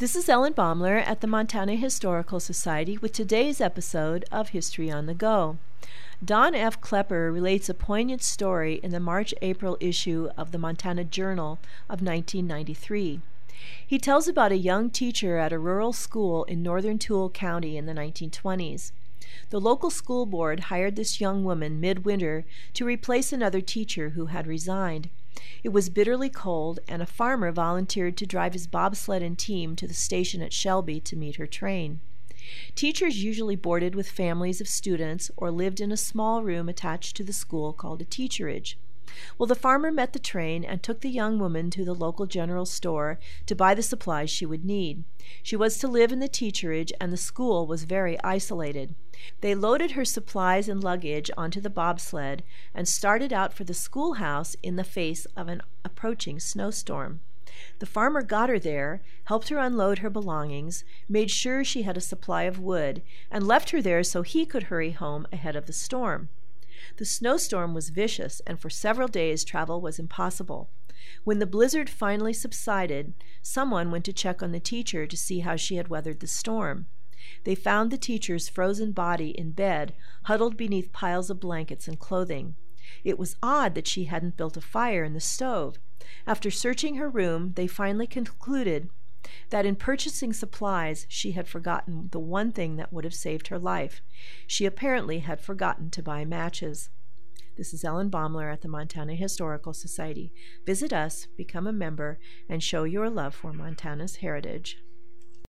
This is Ellen Baumler at the Montana Historical Society with today's episode of History on the Go. Don F. Klepper relates a poignant story in the March April issue of the Montana Journal of 1993. He tells about a young teacher at a rural school in northern Toole County in the 1920s. The local school board hired this young woman midwinter to replace another teacher who had resigned. It was bitterly cold, and a farmer volunteered to drive his bobsled and team to the station at Shelby to meet her train. Teachers usually boarded with families of students or lived in a small room attached to the school called a teacherage. Well, the farmer met the train and took the young woman to the local general store to buy the supplies she would need. She was to live in the teacherage, and the school was very isolated. They loaded her supplies and luggage onto the bobsled and started out for the schoolhouse in the face of an approaching snowstorm. The farmer got her there, helped her unload her belongings, made sure she had a supply of wood, and left her there so he could hurry home ahead of the storm. The snowstorm was vicious, and for several days travel was impossible. When the blizzard finally subsided, someone went to check on the teacher to see how she had weathered the storm. They found the teacher's frozen body in bed, huddled beneath piles of blankets and clothing. It was odd that she hadn't built a fire in the stove. After searching her room, they finally concluded that in purchasing supplies she had forgotten the one thing that would have saved her life. She apparently had forgotten to buy matches. This is Ellen Baumler at the Montana Historical Society. Visit us, become a member, and show your love for Montana's heritage.